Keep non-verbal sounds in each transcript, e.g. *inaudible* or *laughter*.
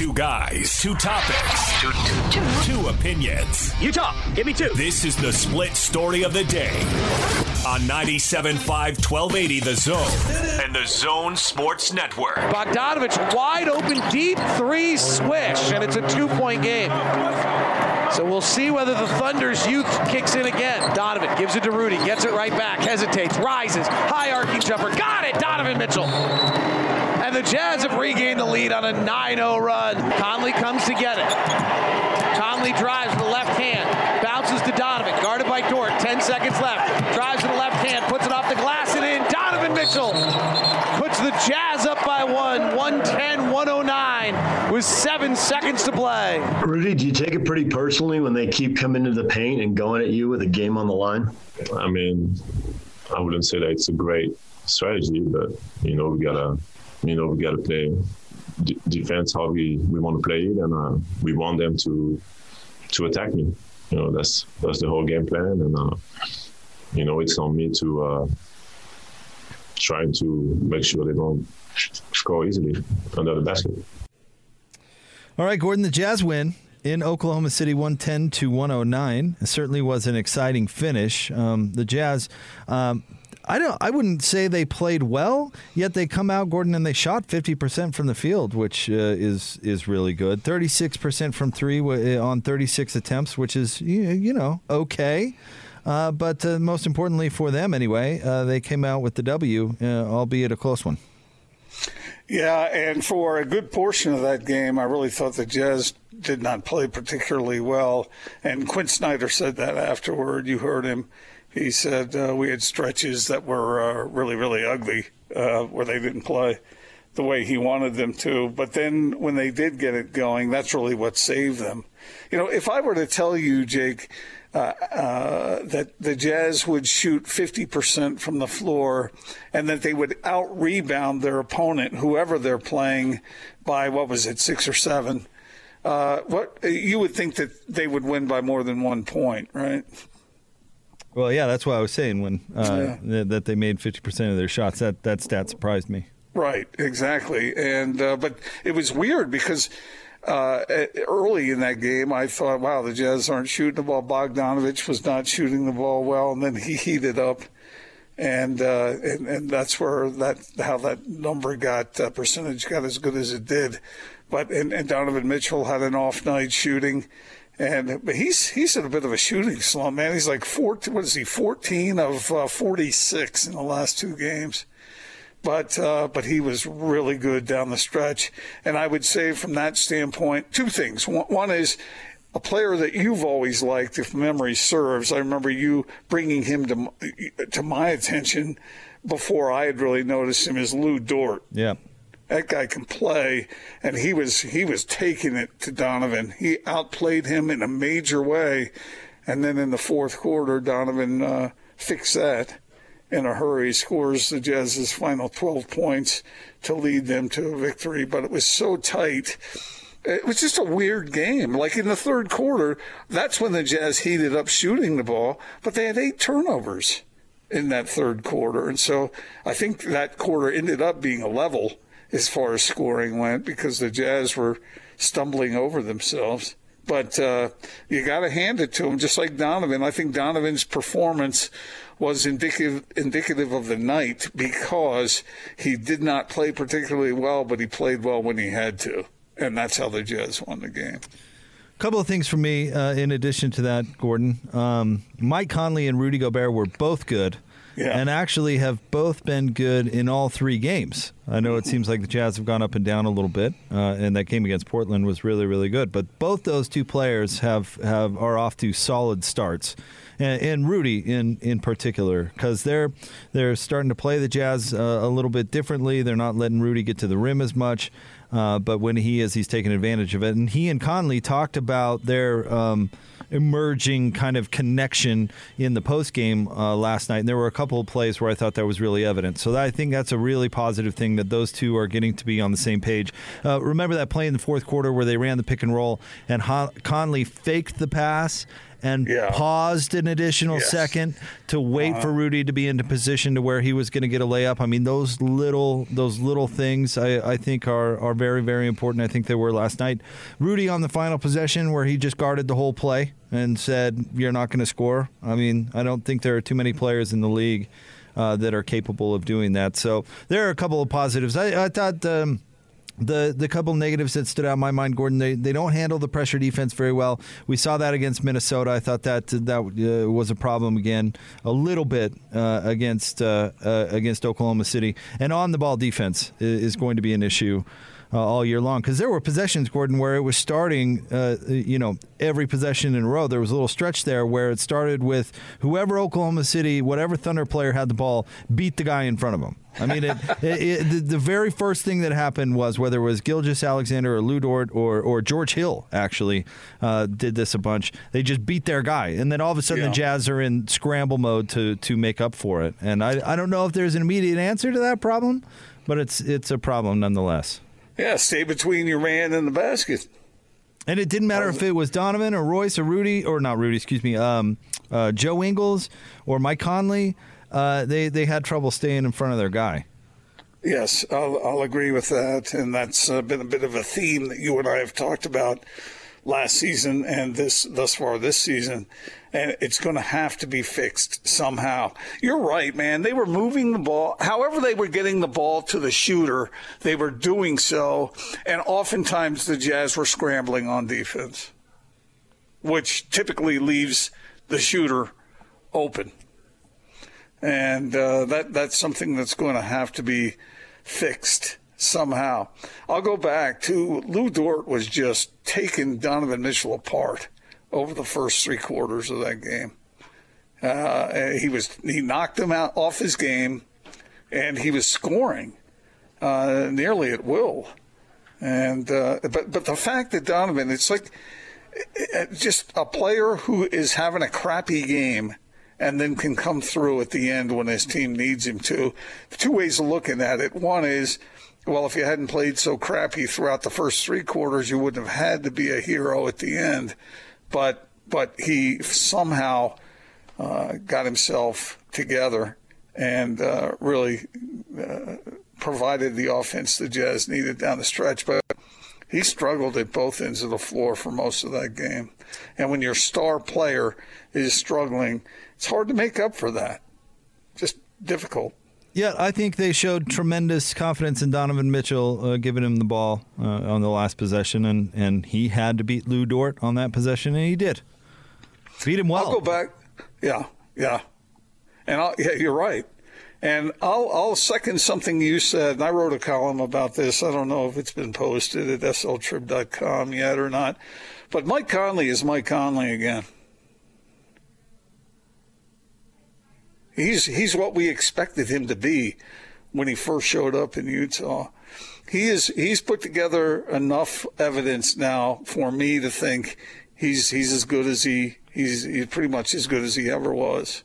Two guys, two topics, two, two, two. two opinions. You talk. Give me two. This is the split story of the day on 97.5 1280 The Zone and The Zone Sports Network. Bogdanovich wide open, deep three swish, and it's a two point game. So we'll see whether the Thunder's youth kicks in again. Donovan gives it to Rudy, gets it right back, hesitates, rises, high arcing jumper. Got it, Donovan Mitchell. And the Jazz have regained the lead on a 9 0 run. Conley comes to get it. Conley drives with the left hand, bounces to Donovan, guarded by Dort. 10 seconds left. Drives with the left hand, puts it off the glass and in. Donovan Mitchell puts the Jazz up by one, 110 109, with seven seconds to play. Rudy, do you take it pretty personally when they keep coming into the paint and going at you with a game on the line? I mean, I wouldn't say that it's a great strategy, but, you know, we got to you know, we got to play d- defense how we, we want to play it, and uh, we want them to to attack me. You know, that's that's the whole game plan, and uh, you know, it's on me to uh, try to make sure they don't score easily under the basket. All right, Gordon, the Jazz win in Oklahoma City, 110 to 109. It certainly was an exciting finish. Um, the Jazz. Um, I don't. I wouldn't say they played well. Yet they come out, Gordon, and they shot fifty percent from the field, which uh, is is really good. Thirty six percent from three uh, on thirty six attempts, which is you know okay. Uh, but uh, most importantly for them, anyway, uh, they came out with the W, uh, albeit a close one. Yeah, and for a good portion of that game, I really thought the Jazz did not play particularly well. And Quin Snyder said that afterward. You heard him he said uh, we had stretches that were uh, really, really ugly uh, where they didn't play the way he wanted them to. But then when they did get it going, that's really what saved them. You know, if I were to tell you, Jake, uh, uh, that the Jazz would shoot 50% from the floor and that they would out rebound their opponent, whoever they're playing, by what was it, six or seven. Uh, what you would think that they would win by more than one point, right? Well, yeah, that's what I was saying when uh, yeah. that they made fifty percent of their shots. That that stat surprised me. Right, exactly, and uh, but it was weird because. Uh, early in that game, I thought, wow, the Jazz aren't shooting the ball. Bogdanovich was not shooting the ball well, and then he heated up, and uh, and, and that's where that how that number got uh, percentage got as good as it did. But and, and Donovan Mitchell had an off night shooting, and but he's he's in a bit of a shooting slump, man. He's like 14, what is he, 14 of uh, 46 in the last two games. But uh, but he was really good down the stretch, and I would say from that standpoint, two things. One, is a player that you've always liked, if memory serves. I remember you bringing him to to my attention before I had really noticed him as Lu Dort. Yeah that guy can play, and he was he was taking it to Donovan. He outplayed him in a major way, and then in the fourth quarter, Donovan uh, fixed that in a hurry, scores the Jazz's final 12 points to lead them to a victory. But it was so tight. It was just a weird game. Like in the third quarter, that's when the Jazz heated up shooting the ball, but they had eight turnovers in that third quarter. And so I think that quarter ended up being a level as far as scoring went because the Jazz were stumbling over themselves. But uh, you got to hand it to him, just like Donovan. I think Donovan's performance was indicative indicative of the night because he did not play particularly well, but he played well when he had to, and that's how the Jazz won the game. Couple of things for me, uh, in addition to that, Gordon. Um, Mike Conley and Rudy Gobert were both good and actually have both been good in all three games. I know it seems like the Jazz have gone up and down a little bit, uh, and that game against Portland was really, really good. But both those two players have, have are off to solid starts, and, and Rudy in in particular, because they're they're starting to play the Jazz uh, a little bit differently. They're not letting Rudy get to the rim as much. Uh, but when he is, he's taking advantage of it. And he and Conley talked about their um, emerging kind of connection in the post game uh, last night. And there were a couple of plays where I thought that was really evident. So that, I think that's a really positive thing that those two are getting to be on the same page. Uh, remember that play in the fourth quarter where they ran the pick and roll and Conley faked the pass and Yeah. paused an additional Yes. second to wait Uh-huh. for Rudy to be into position to where he was going to get a layup. I mean, those little those little things I, I think are are very very important. I think they were last night. Rudy on the final possession where he just guarded the whole play and said, "You're not going to score." I mean, I don't think there are too many players in the league uh, that are capable of doing that. So there are a couple of positives. I, I thought. Um, the the couple negatives that stood out in my mind, Gordon, they, they don't handle the pressure defense very well. We saw that against Minnesota. I thought that that uh, was a problem again, a little bit uh, against uh, uh, against Oklahoma City. And on the ball defense i- is going to be an issue. Uh, all year long because there were possessions, Gordon, where it was starting, uh, you know, every possession in a row. There was a little stretch there where it started with whoever Oklahoma City, whatever Thunder player had the ball, beat the guy in front of him. I mean, it, *laughs* it, it, the, the very first thing that happened was whether it was Gilgeous-Alexander or Lu Dort or, or George Hill actually uh, did this a bunch. They just beat their guy, and then all of a sudden Yeah. the Jazz are in scramble mode to to make up for it. And I I don't know if there's an immediate answer to that problem, but it's it's a problem nonetheless. Yeah, stay between your man and the basket. And it didn't matter if it was Donovan or Royce or Rudy or not Rudy, excuse me, um, uh, Joe Ingles or Mike Conley. Uh, they they had trouble staying in front of their guy. Yes, I'll, I'll agree with that, and that's uh, been a bit of a theme that you and I have talked about last season and this thus far this season, and it's going to have to be fixed somehow. You're right, man. They were moving the ball, however they were getting the ball to the shooter, they were doing so, and oftentimes the Jazz were scrambling on defense, which typically leaves the shooter open and uh, that that's something that's going to have to be fixed somehow. I'll go back to Lu Dort was just taking Donovan Mitchell apart over the first three quarters of that game. Uh, he was he knocked him out off his game, and he was scoring uh, nearly at will. And uh, but but the fact that Donovan, it's like uh, just a player who is having a crappy game and then can come through at the end when his team needs him to. Two ways of looking at it. One is, well, if you hadn't played so crappy throughout the first three quarters, you wouldn't have had to be a hero at the end. But but he somehow uh, got himself together and uh, really uh, provided the offense the Jazz needed down the stretch. But he struggled at both ends of the floor for most of that game. And when your star player is struggling, it's hard to make up for that. Just difficult. Yeah, I think they showed tremendous confidence in Donovan Mitchell, uh, giving him the ball uh, on the last possession, and, and he had to beat Lu Dort on that possession, and he did. Beat him well. I'll go back. Yeah, yeah. And I'll, yeah, you're right. And I'll, I'll second something you said. And I wrote a column about this. I don't know if it's been posted at sltrib.com yet or not. But Mike Conley is Mike Conley again. He's he's what we expected him to be when he first showed up in Utah. He is he's put together enough evidence now for me to think he's he's as good as he he's he's pretty much as good as he ever was.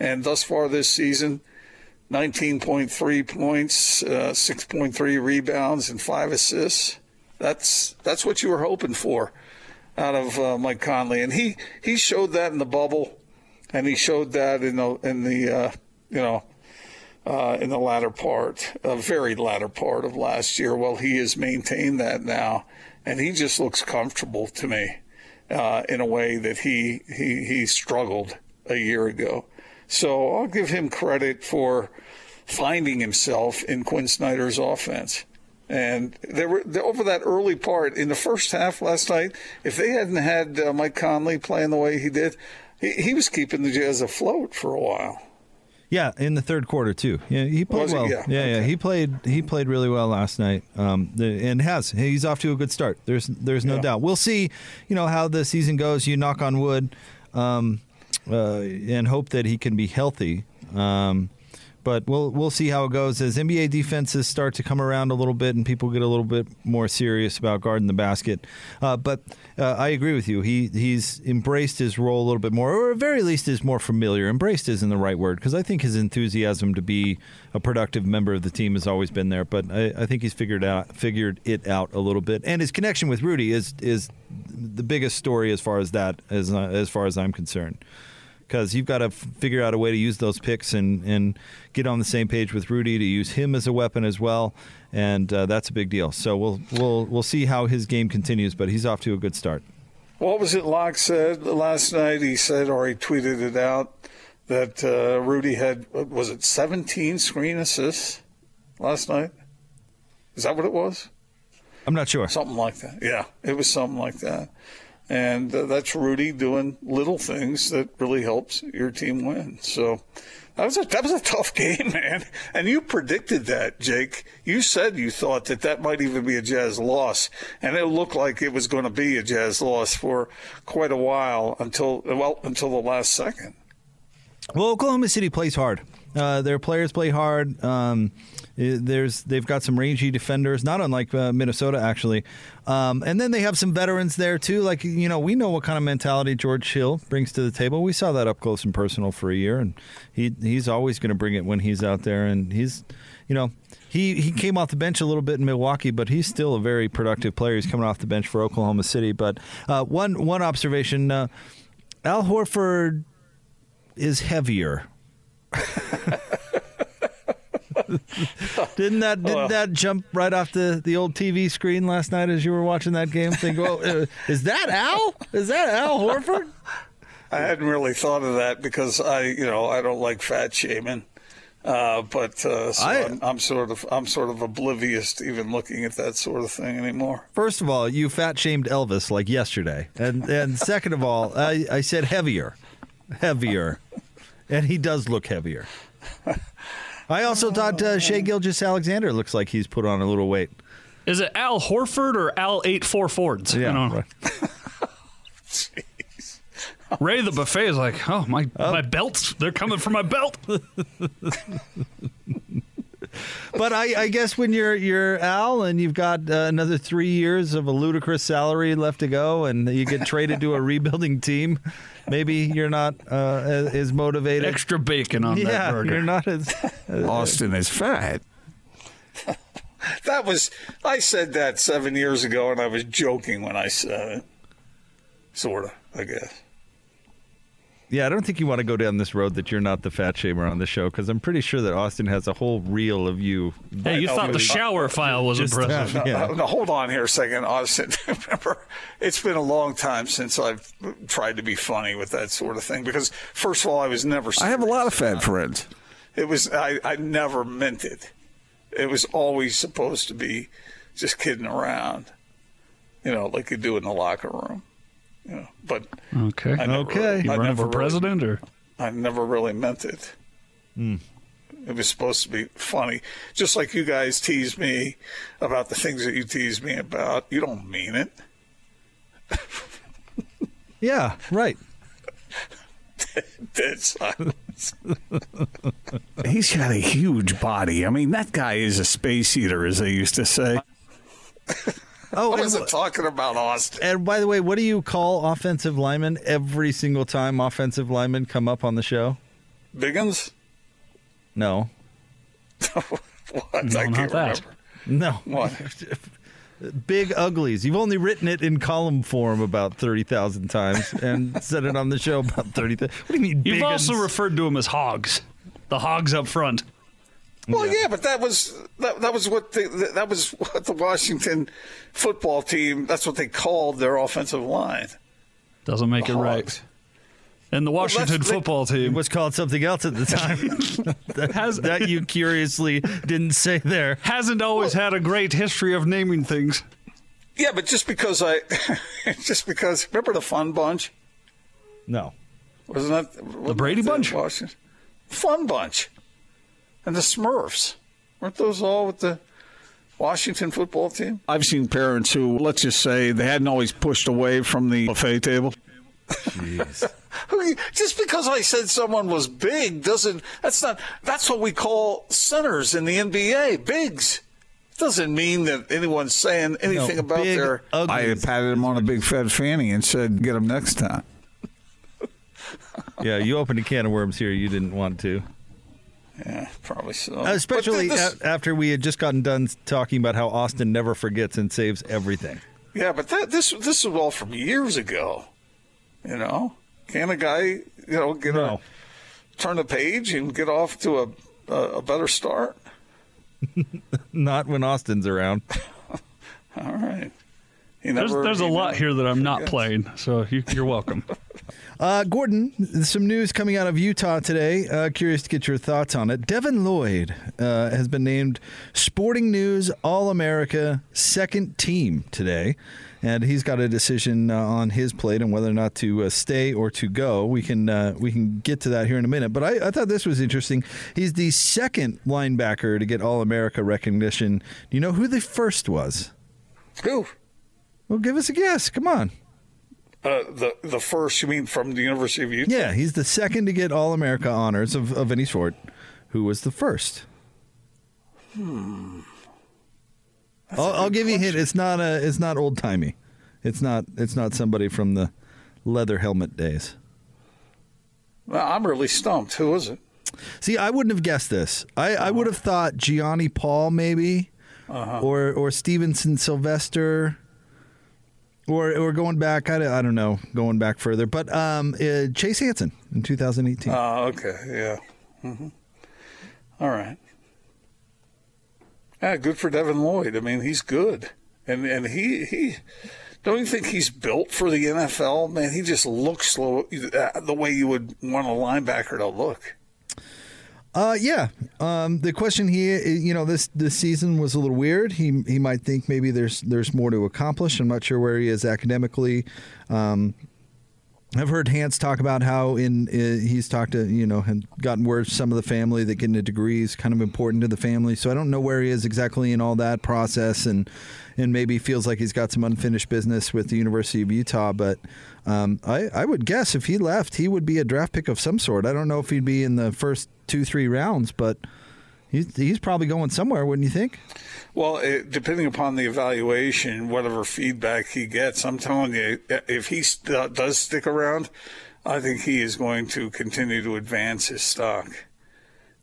And thus far this season, 19.3 points, uh, 6.3 rebounds, and five assists. That's that's what you were hoping for out of uh, Mike Conley, and he he showed that in the bubble, and he showed that in the in the uh, you know uh, in the latter part, a very latter part of last year. Well, he has maintained that now, and he just looks comfortable to me uh, in a way that he he he struggled a year ago. So I'll give him credit for finding himself in Quin Snyder's offense. And there were over that early part in the first half last night. If they hadn't had uh, Mike Conley playing the way he did, he, he was keeping the Jazz afloat for a while. Yeah, in the third quarter too. Yeah, he played well. Yeah, yeah, yeah, he played he played really well last night. Um, and has he's off to a good start. There's there's no Yeah. doubt. We'll see, you know, how the season goes. You knock on wood, um, uh, and hope that he can be healthy. Um, but we'll we'll see how it goes as NBA defenses start to come around a little bit and people get a little bit more serious about guarding the basket. Uh, but uh, I agree with you. He he's embraced his role a little bit more, or at very least is more familiar. Embraced isn't the right word because I think his enthusiasm to be a productive member of the team has always been there. But I, I think he's figured out figured it out a little bit, and his connection with Rudy is is the biggest story as far as that as uh, as far as I'm concerned. Because you've got to f- figure out a way to use those picks and, and get on the same page with Rudy to use him as a weapon as well, and uh, that's a big deal. So we'll we'll we'll see how his game continues, but he's off to a good start. What was it Locke said last night? He said, or he tweeted it out, that uh, Rudy had, was it 17 screen assists last night? Is that what it was? I'm not sure. Something like that. Yeah, it was something like that. And that's Rudy doing little things that really helps your team win. So that was a that was a tough *laughs* game, man. And you predicted that, Jake. You said you thought that that might even be a Jazz loss, and it looked like it was going to be a Jazz loss for quite a while until well until the last second. Well, Oklahoma City plays hard. Uh, their players play hard. Um, there's they've got some rangy defenders, not unlike uh, Minnesota actually, um, and then they have some veterans there too. Like you know, we know what kind of mentality George Hill brings to the table. We saw that up close and personal for a year, and he he's always going to bring it when he's out there. And he's, you know, he he came off the bench a little bit in Milwaukee, but he's still a very productive player. He's coming off the bench for Oklahoma City. But uh, one one observation: uh, Al Horford is heavier. Didn't that didn't that jump right off the, the old TV screen last night as you were watching that game? Think, well, uh, is that Al? Is that Al Horford? I hadn't really thought of that because I, you know, I don't like fat shaming. Uh, but uh, so I- I'm, I'm sort of I'm sort of oblivious to even looking at that sort of thing anymore. First of all, you fat shamed Elvis like yesterday, and and second of all, I, I said heavier, heavier, and he does look heavier. I also thought uh, Shai Gilgeous-Alexander looks like he's put on a little weight. Is it Al Horford or Al eight four Fords? Yeah, I don't know. right. Ray the buffet is like, oh my my belts, they're coming for my belt. *laughs* But I, I guess when you're you're Al and you've got uh, another three years of a ludicrous salary left to go, and you get traded to a rebuilding team, maybe you're not uh, as, as motivated. Extra bacon on that burger. you're not as. Austin is fat. That was I said that seven years ago, and I was joking when I said it. Sort of, I guess. Yeah, I don't think you want to go down this road that you're not the fat shamer on the show because I'm pretty sure that Austin has a whole reel of you. hey, you know, thought the but- shower file was Just impressive. that. Yeah. Uh, now, hold on here a second, Austin. *laughs* Remember, it's been a long time since I've tried to be funny with that sort of thing because, first of all, I was never. I have a lot of fat friends. It was I, I never meant it. It was always supposed to be just kidding around, you know, like you do in the locker room. You know, but Okay. I never, Okay. you I running never for really- president or? I never really meant it. Hmm. It was supposed to be funny, just like you guys tease me about the things that you tease me about. You don't mean it. *laughs* Yeah, right. *laughs* Dead silence. *laughs* He's got a huge body. I mean, that guy is a space eater, as they used to say. Oh, I and, wasn't talking about Austin. and by the way, what do you call offensive linemen every single time offensive linemen come up on the show? Biggins? No, *laughs* What? I No, can't not that. remember. no. What? *laughs* Big uglies. You've only written it in column form about thirty thousand times and *laughs* said it on the show about thirty. Th- what do you mean? You've big also uns? referred to them as hogs. The hogs up front. Well, yeah. but that was that, that was what the, that was what the Washington football team. That's what they called their offensive line. Doesn't make it right. And the Washington that's- football It team was called something else at the time. *laughs* that, Has- that you curiously didn't say there. hasn't always had a great history of naming things. Yeah, but just because I, *laughs* just because remember the Fun Bunch? No. Wasn't that wasn't Brady that Bunch? Washington? Fun Bunch, and the Smurfs. Weren't those all with the Washington football team? I've seen parents who, let's just say, they hadn't always pushed away from the buffet table. *laughs* Who- Just because I said someone was big doesn't. That's not. That's what we call centers in the NBA. Bigs doesn't mean that anyone's saying anything No, about big, their. I uglies. patted him on a big fat fanny and said, "Get him next time." *laughs* Yeah, you opened a can of worms here you didn't want to. Yeah, probably so. Uh, Especially this- a- after we had just gotten done talking about how Austin never forgets and saves everything. Yeah, but that this this was all from years ago. You know, can a guy you know get No. a turn the page and get off to a a, a better start? *laughs* Not when Austin's around. *laughs* All right. He There's, there's a lot here that I'm not playing, so you, you're welcome. *laughs* Uh, Gordon, some news coming out of Utah today. Uh, curious to get your thoughts on it. Devin Lloyd uh, has been named Sporting News All America second team today. And he's got a decision uh, on his plate on whether or not to uh, stay or to go. We can uh, we can get to that here in a minute. But I, I thought this was interesting. He's the second linebacker to get All America recognition. Do you know who the first was? Who? Well, give us a guess. Come on. Uh, the the first you mean from the University of Utah? Yeah, he's the second to get All America honors of, of any sort. Who was the first? Hmm. I'll, I'll give you a hint. It's not a. It's not old timey. It's not. It's not somebody from the leather helmet days. Well, I'm really stumped. Who was it? See, I wouldn't have guessed this. I, I would have thought Gionni Paul maybe, or or Stevenson Sylvester, or or going back. I, I don't know, going back further. But um, uh, Chase Hansen in 2018. Oh, okay, yeah. hmm All right. Yeah, good for Devin Lloyd. I mean, he's good, and and he he. Don't you think he's built for the NFL? Man, he just looks slow, uh, the way you would want a linebacker to look. Uh, yeah. Um, the question he, you know, this this season was a little weird. He he might think maybe there's there's more to accomplish. I'm not sure where he is academically. Um, I've heard Hans talk about how in uh, he's talked to you know and gotten word some of the family that getting a degree is kind of important to the family. So I don't know where he is exactly in all that process, and and maybe feels like he's got some unfinished business with the University of Utah. But um, I I would guess if he left, he would be a draft pick of some sort. I don't know if he'd be in the first two three rounds, but he's he's probably going somewhere, wouldn't you think? Well, it, depending upon the evaluation, whatever feedback he gets, I'm telling you, if he st- does stick around, I think he is going to continue to advance his stock.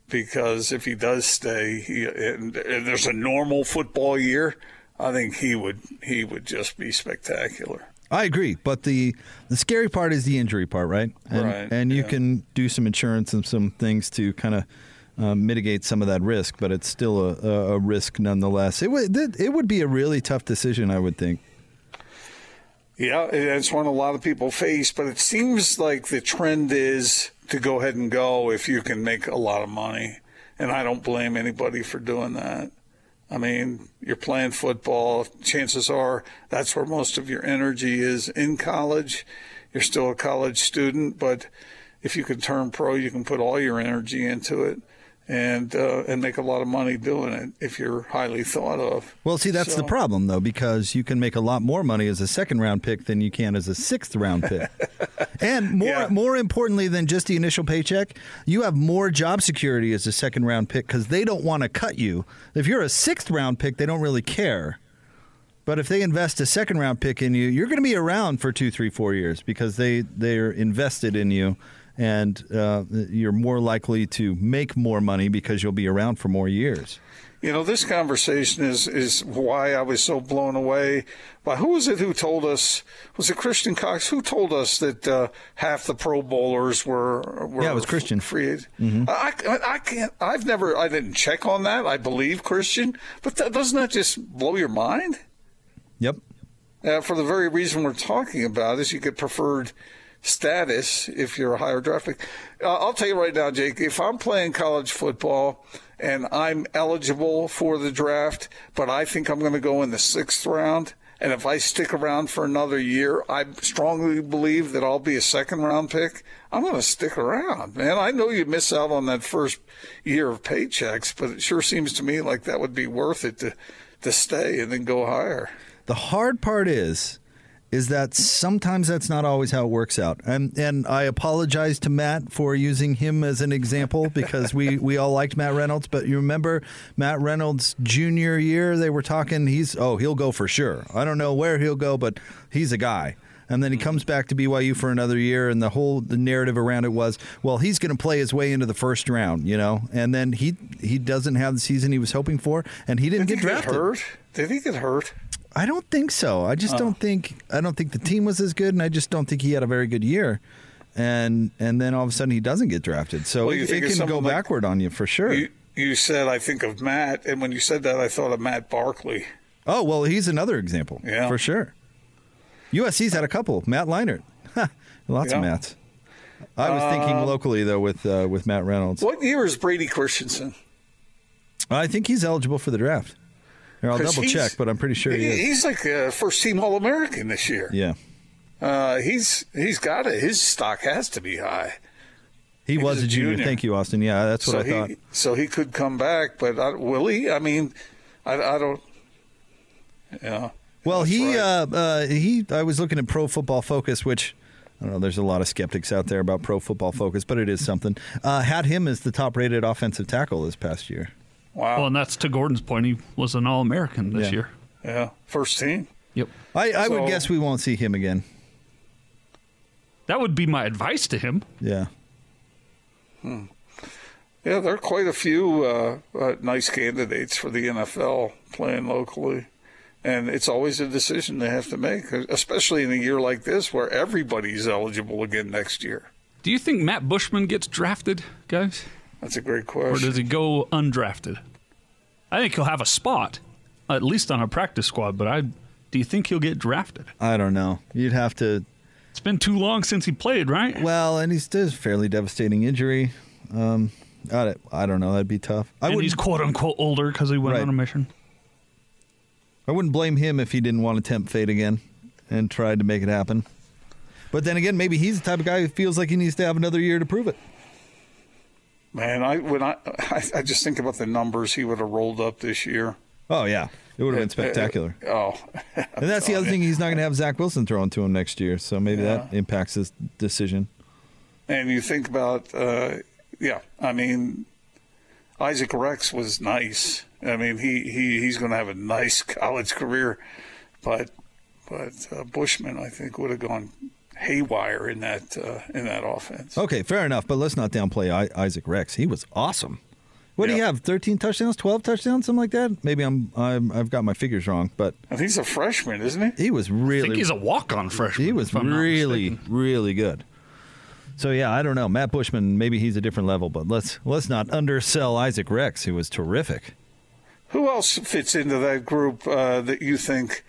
Because if he does stay, he, and, and there's a normal football year, I think he would he would just be spectacular. I agree, but the the scary part is the injury part, right? And, Right, And you yeah. can do some insurance and some things to kind of uh, mitigate some of that risk, but it's still a, a, a risk nonetheless. It would it would be a really tough decision, I would think. Yeah, it's one a lot of people face, but it seems like the trend is to go ahead and go if you can make a lot of money. And I don't blame anybody for doing that. I mean, you're playing football. Chances are that's where most of your energy is in college. You're still a college student, but if you can turn pro, you can put all your energy into it and uh, and make a lot of money doing it if you're highly thought of. Well, see, that's the problem though, because you can make a lot more money as a second round pick than you can as a sixth round pick. *laughs* and more Yeah. more importantly than just the initial paycheck, you have more job security as a second round pick because they don't want to cut you. If you're a sixth round pick, they don't really care. But if they invest a second round pick in you, you're going to be around for two, three, four years because they they're invested in you, and uh, you're more likely to make more money because you'll be around for more years. You know, this conversation is is why I was so blown away by who was it who told us? Was it Christian Cox who told us that uh, half the Pro Bowlers were? were Yeah, it was Christian. Free. agents? I, I I can't. I've never. I didn't check on that. I believe Christian, but that, doesn't that just blow your mind? Yep. Uh, for the very reason we're talking about is you get preferred status if you're a higher draft pick. Uh, I'll tell you right now, Jake, if I'm playing college football and I'm eligible for the draft, but I think I'm going to go in the sixth round, and if I stick around for another year, I strongly believe that I'll be a second round pick. I'm going to stick around, man. I know you miss out on that first year of paychecks, but it sure seems to me like that would be worth it to to stay and then go higher. The hard part is is that sometimes that's not always how it works out. And and I apologize to Matt for using him as an example because we, *laughs* we all liked Matt Reynolds, but you remember Matt Reynolds junior year they were talking he's oh he'll go for sure. I don't know where he'll go, but he's a guy. And then he hmm. comes back to BYU for another year, and the whole the narrative around it was, well, he's going to play his way into the first round, you know. And then he he doesn't have the season he was hoping for, and he didn't Did get he drafted. get hurt? Did he get hurt? I don't think so. I just don't think I don't think the team was as good, and I just don't think he had a very good year. And and then all of a sudden he doesn't get drafted, so Well, you it, it can go like- backward on you for sure. You, you said I think of Matt, and when you said that, I thought of Matt Barkley. oh well, he's another example, Yeah. for sure. USC's had a couple. Matt Leinart, *laughs* lots of Matts. I was thinking locally though with uh, with Matt Reynolds. What year is Brady Christensen? I think he's eligible for the draft. Here, I'll double check, but I'm pretty sure he, He, he's like a first team All American this year. yeah, Uh, he's he's got it. His stock has to be high. he, was was a a junior. junior. Thank you, Austin. Yeah, that's what so I he thought. so he could come back, but I, will he? I mean, I, I don't. Yeah. Well, he right. uh, uh, he. I was looking at Pro Football Focus, which I don't know. There's a lot of skeptics out there about Pro Football Focus, but it is something. Uh, had him as the top-rated offensive tackle this past year. Wow. Well, and that's to Gordon's point. He was an All American this Yeah. year. yeah. First team. Yep. I, I would guess we won't see him again. That would be my advice to him. Yeah. Hmm. Yeah, there are quite a few uh, uh, nice candidates for the NFL playing locally. And it's always a decision they have to make, especially in a year like this where everybody's eligible again next year. Do you think Matt Bushman gets drafted, guys? That's a great question. Or does he go undrafted? I think he'll have a spot, at least on a practice squad, but I do you think he'll get drafted? I don't know. You'd have to. It's been too long since he played, right? Well, and he's does a fairly devastating injury. Um, I don't, I don't know. That'd be tough. I and wouldn't. he's quote unquote older because he went Right. on a mission. I wouldn't blame him if he didn't want to tempt fate again and tried to make it happen. But then again, maybe he's the type of guy who feels like he needs to have another year to prove it. Man, I when I, *laughs* I I just think about the numbers he would have rolled up this year. Oh yeah, it would have been spectacular. *laughs* Oh, And that's the other thing. He's not going to have Zach Wilson throwing to him next year, so maybe that impacts his decision. and you think about, uh, yeah, I mean, Isaac Rex was nice. I mean, he, he he's going to have a nice *laughs* college career, but but uh, Bushman, I think, would have gone haywire in that uh, in that offense. Okay, fair enough. But let's not downplay I- Isaac Rex. He was awesome. What do you have? Thirteen touchdowns, twelve touchdowns, something like that. Maybe I'm, I'm I've got my figures wrong, but I think he's a freshman, isn't he? he was I really think he's a walk on freshman. he was if I'm really mistaken. really good. So yeah, I don't know. Matt Bushman, maybe he's a different level, but let's let's not undersell Isaac Rex, who was terrific. Who else fits into that group uh, that you think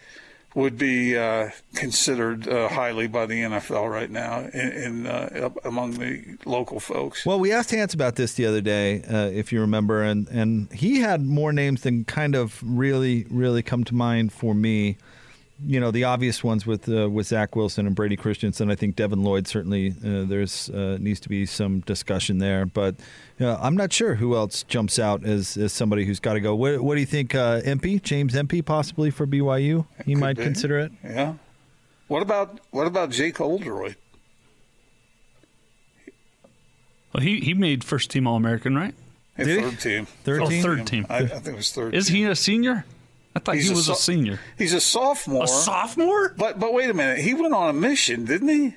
would be uh, considered uh, highly by the NFL right now in, in uh, among the local folks? Well, we asked Hans about this the other day, uh, if you remember, and, and he had more names than kind of really, really come to mind for me. You know, the obvious ones with uh, with Zach Wilson and Brady Christensen. I think Devin Lloyd certainly uh, there's uh, needs to be some discussion there, but uh, I'm not sure who else jumps out as, as somebody who's got to go. What, what do you think, uh, MP James MP possibly for BYU? He Could might be. consider it. Yeah. What about what about Jake Oldroyd? Well, he he made first team All American, right? Hey, Did he? third team. Third Oh, team? third team. I, I think it was third. Is team. he a senior? I thought He's he was a, so- senior. He's a sophomore. A sophomore? But but wait a minute. He went on a mission, didn't he?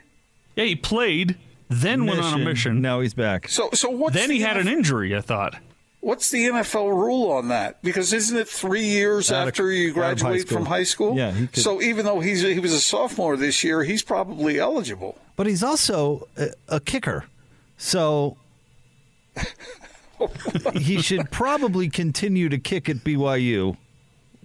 Yeah, he played, then went on a mission. Now he's back. So so what's Then the he had an injury. I thought. What's the NFL rule on that? Because isn't it three years Out after you of high graduate school. from high school? Yeah, he So even though he's he was a sophomore this year, he's probably eligible. But he's also a, a kicker. So *laughs* he should probably continue to kick at BYU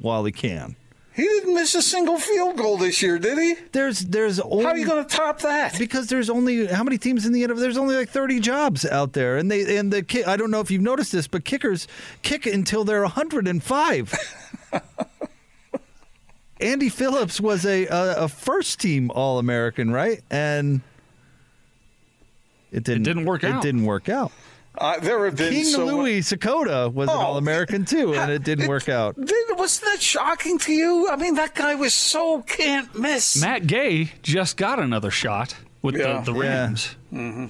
while he can. He didn't miss a single field goal this year, did he? There's there's only How are you going to top that? because there's only how many teams in the NFL? There's only like 30 jobs out there, and they and the ki- I don't know if you've noticed this, but kickers kick until they're 105. *laughs* Andy Phillips was a a, a first team All American, right? And it didn't didn't work It out. didn't work out. Uh, there have been King so Louie Sakoda was an Oh, All American too, and it didn't work out. Did, wasn't that shocking to you? I mean, that guy was so can't miss. Matt Gay just got another shot with Yeah. the, the Yeah. Rams. Mm-hmm.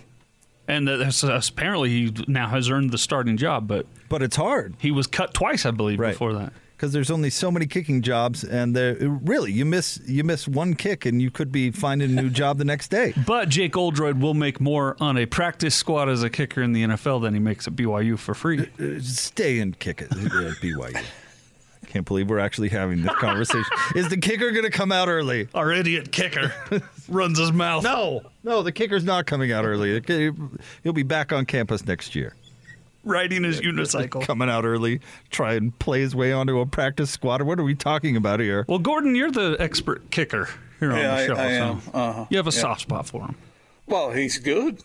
And that's, apparently he now has earned the starting job, but But it's hard he was cut twice, I believe, Right. before that. Because there's only so many kicking jobs, and there really you miss you miss one kick, and you could be finding a new job the next day. *laughs* But Jake Oldroyd will make more on a practice squad as a kicker in the NFL than he makes at BYU for free. Uh, Stay and kick it at BYU. Can't believe we're actually having this conversation. *laughs* Is the kicker going to come out early? Our idiot kicker *laughs* runs his mouth. No, no, the kicker's not coming out early. He'll be back on campus next year. Riding his unicycle. Coming out early, try and play his way onto a practice squad. What are we talking about here? Well, Gordon, you're the expert kicker here on the show. I am. so Uh-huh. You have a Yeah. soft spot for him. Well, he's good.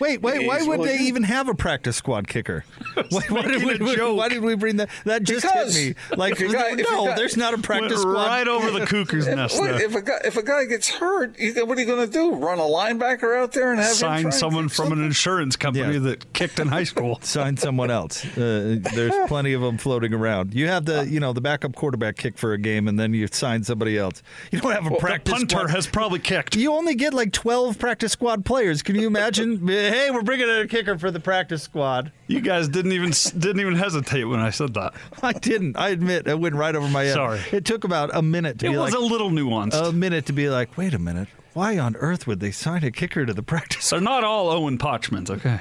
Wait, *laughs* wait, why would really they good. even have a practice squad kicker? *laughs* Why, why did making we, a why did we bring that? That just Because hit me. Like, if you got- if you no, got- there's not a Went practice squad. right over the *laughs* cuckoo's nest Wait, if a guy if a guy gets hurt, you, what are you going to do? Run a linebacker out there and have Sign and someone kick from an insurance company Yeah. that kicked in high school. Sign someone else. Uh, there's plenty of them floating around. You have the, you know, the backup quarterback kick for a game, and then you sign somebody else. You don't have a The practice punter squad. has probably kicked. You only get like 12 practice squad players. Can you imagine? *laughs* hey, we're bringing in a kicker for the practice squad. You guys didn't even didn't even hesitate when I said that. *laughs* I didn't. I admit, it went right over my head. Sorry. It took about a minute to It be was like, a little nuanced. a minute to be like, wait a minute. Why on earth would they sign a kicker to the *laughs* practice? They're not all Owen Potchmans, okay?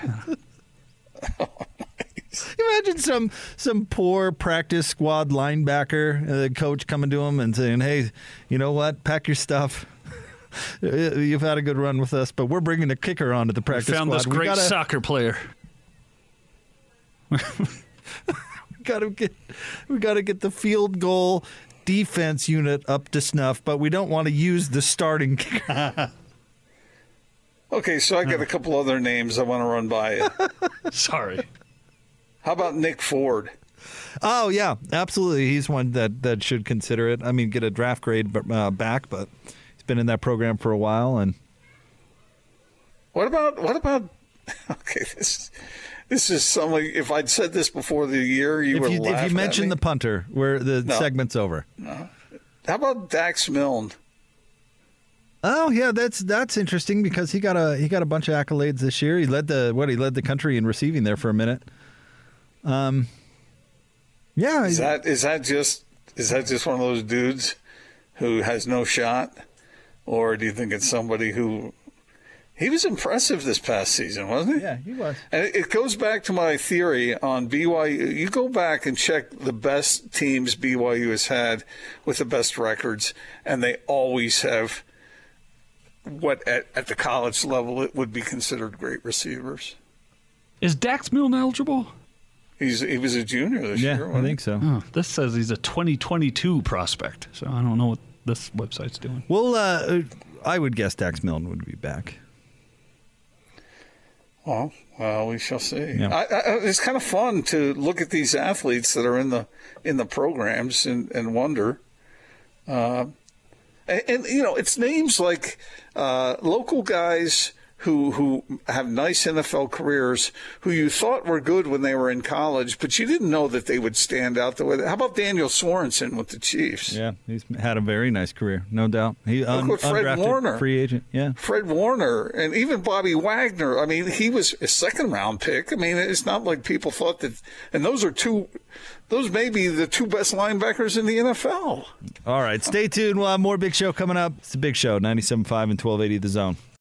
Imagine some some poor practice squad linebacker, uh, the coach coming to him and saying, "Hey, you know what? Pack your stuff. *laughs* You've had a good run with us, but we're bringing a kicker onto the We practice found squad. this great gotta- soccer player. *laughs* we gotta get we gotta get the field goal defense unit up to snuff, but we don't want to use the starting *laughs* kicker. Okay, so I got a couple other names I want to run by you. Sorry. How about Nick Ford? oh yeah, absolutely. He's one that that should consider it. I mean, get a draft grade uh, back, but he's been in that program for a while, and What about what about? *laughs* Okay, this this is something. If I'd said this before the year, you if would you if you mention the punter, where the No. segment's over. No. How about Dax Milne? Oh yeah, that's that's interesting because he got a he got a bunch of accolades this year. He led the what he led the country in receiving there for a minute. Um, yeah, Is that is that just is that just one of those dudes who has no shot, or do you think it's somebody who he was impressive this past season, wasn't he? yeah, he was. And it- it goes back to my theory on BYU. You go back and check the best teams BYU has had with the best records, and they always have what at, at the college level it would be considered great receivers. Is Dax Milne eligible? He's he was a junior this Yeah, year. I think so. Oh, this says he's a 2022 prospect, so I don't know what this website's doing. Well, uh, I would guess Dax Milne would be back. Well, well, we shall see. Yeah. I, I, it's kind of fun to look at these athletes that are in the in the programs and, and wonder. Uh, and, and you know, it's names like uh, local guys who who have nice NFL careers, who you thought were good when they were in college, but you didn't know that they would stand out the way. How about Daniel Sorensen with the Chiefs? Yeah, he's had a very nice career, no doubt. He un- with Fred undrafted Warner. free agent. Yeah, Fred Warner and even Bobby Wagner. I mean, he was a second round pick. I mean, it's not like people thought that. And those are two, those may be the two best linebackers in the NFL. All right, stay tuned. We'll have more Big Show coming up. It's a Big Show, 97.5 and 1280 The Zone.